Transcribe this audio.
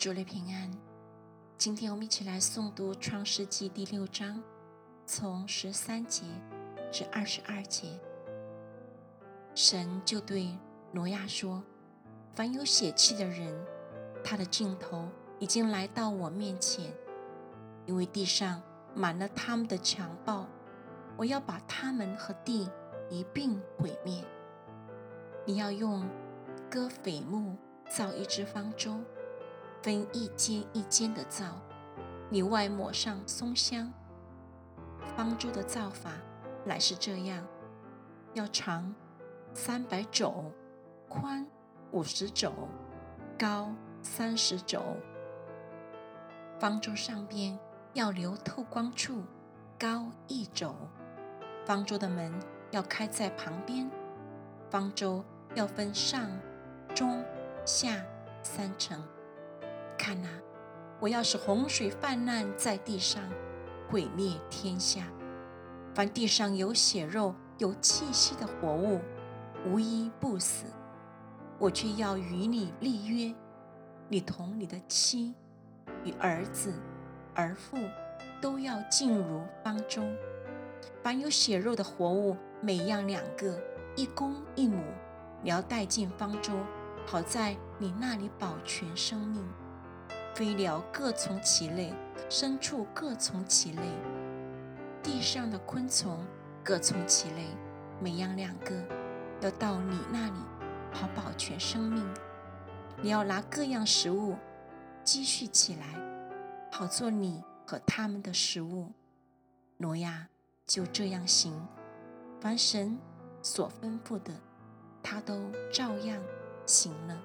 主内平安。今天我们一起来诵读《创世纪》第六章，从十三节至二十二节。神就对挪亚说：“凡有血气的人，他的尽头已经来到我面前，因为地上满了他们的强暴，我要把他们和地一并毁灭。你要用割斐木造一只方舟。”分一间一间的造，里外抹上松香。方舟的造法乃是这样：要长三百肘，宽五十肘，高三十肘。方舟上边要留透光处，高一肘。方舟的门要开在旁边。方舟要分上、中、下三层。看呐，我要使洪水泛滥在地上，毁灭天下。凡地上有血肉、有气息的活物，无一不死。我却要与你立约，你同你的妻、与儿子、儿妇都要进入方舟。凡有血肉的活物，每样两个，一公一母，你要带进方舟，好在你那里保全生命。飞鸟各从其类，牲畜各从其类，地上的昆虫各从其类，每样两个，要到你那里，好保全生命。你要拿各样食物积蓄起来，好做你和他们的食物。挪亚就这样行，凡神所吩咐的，他都照样行了。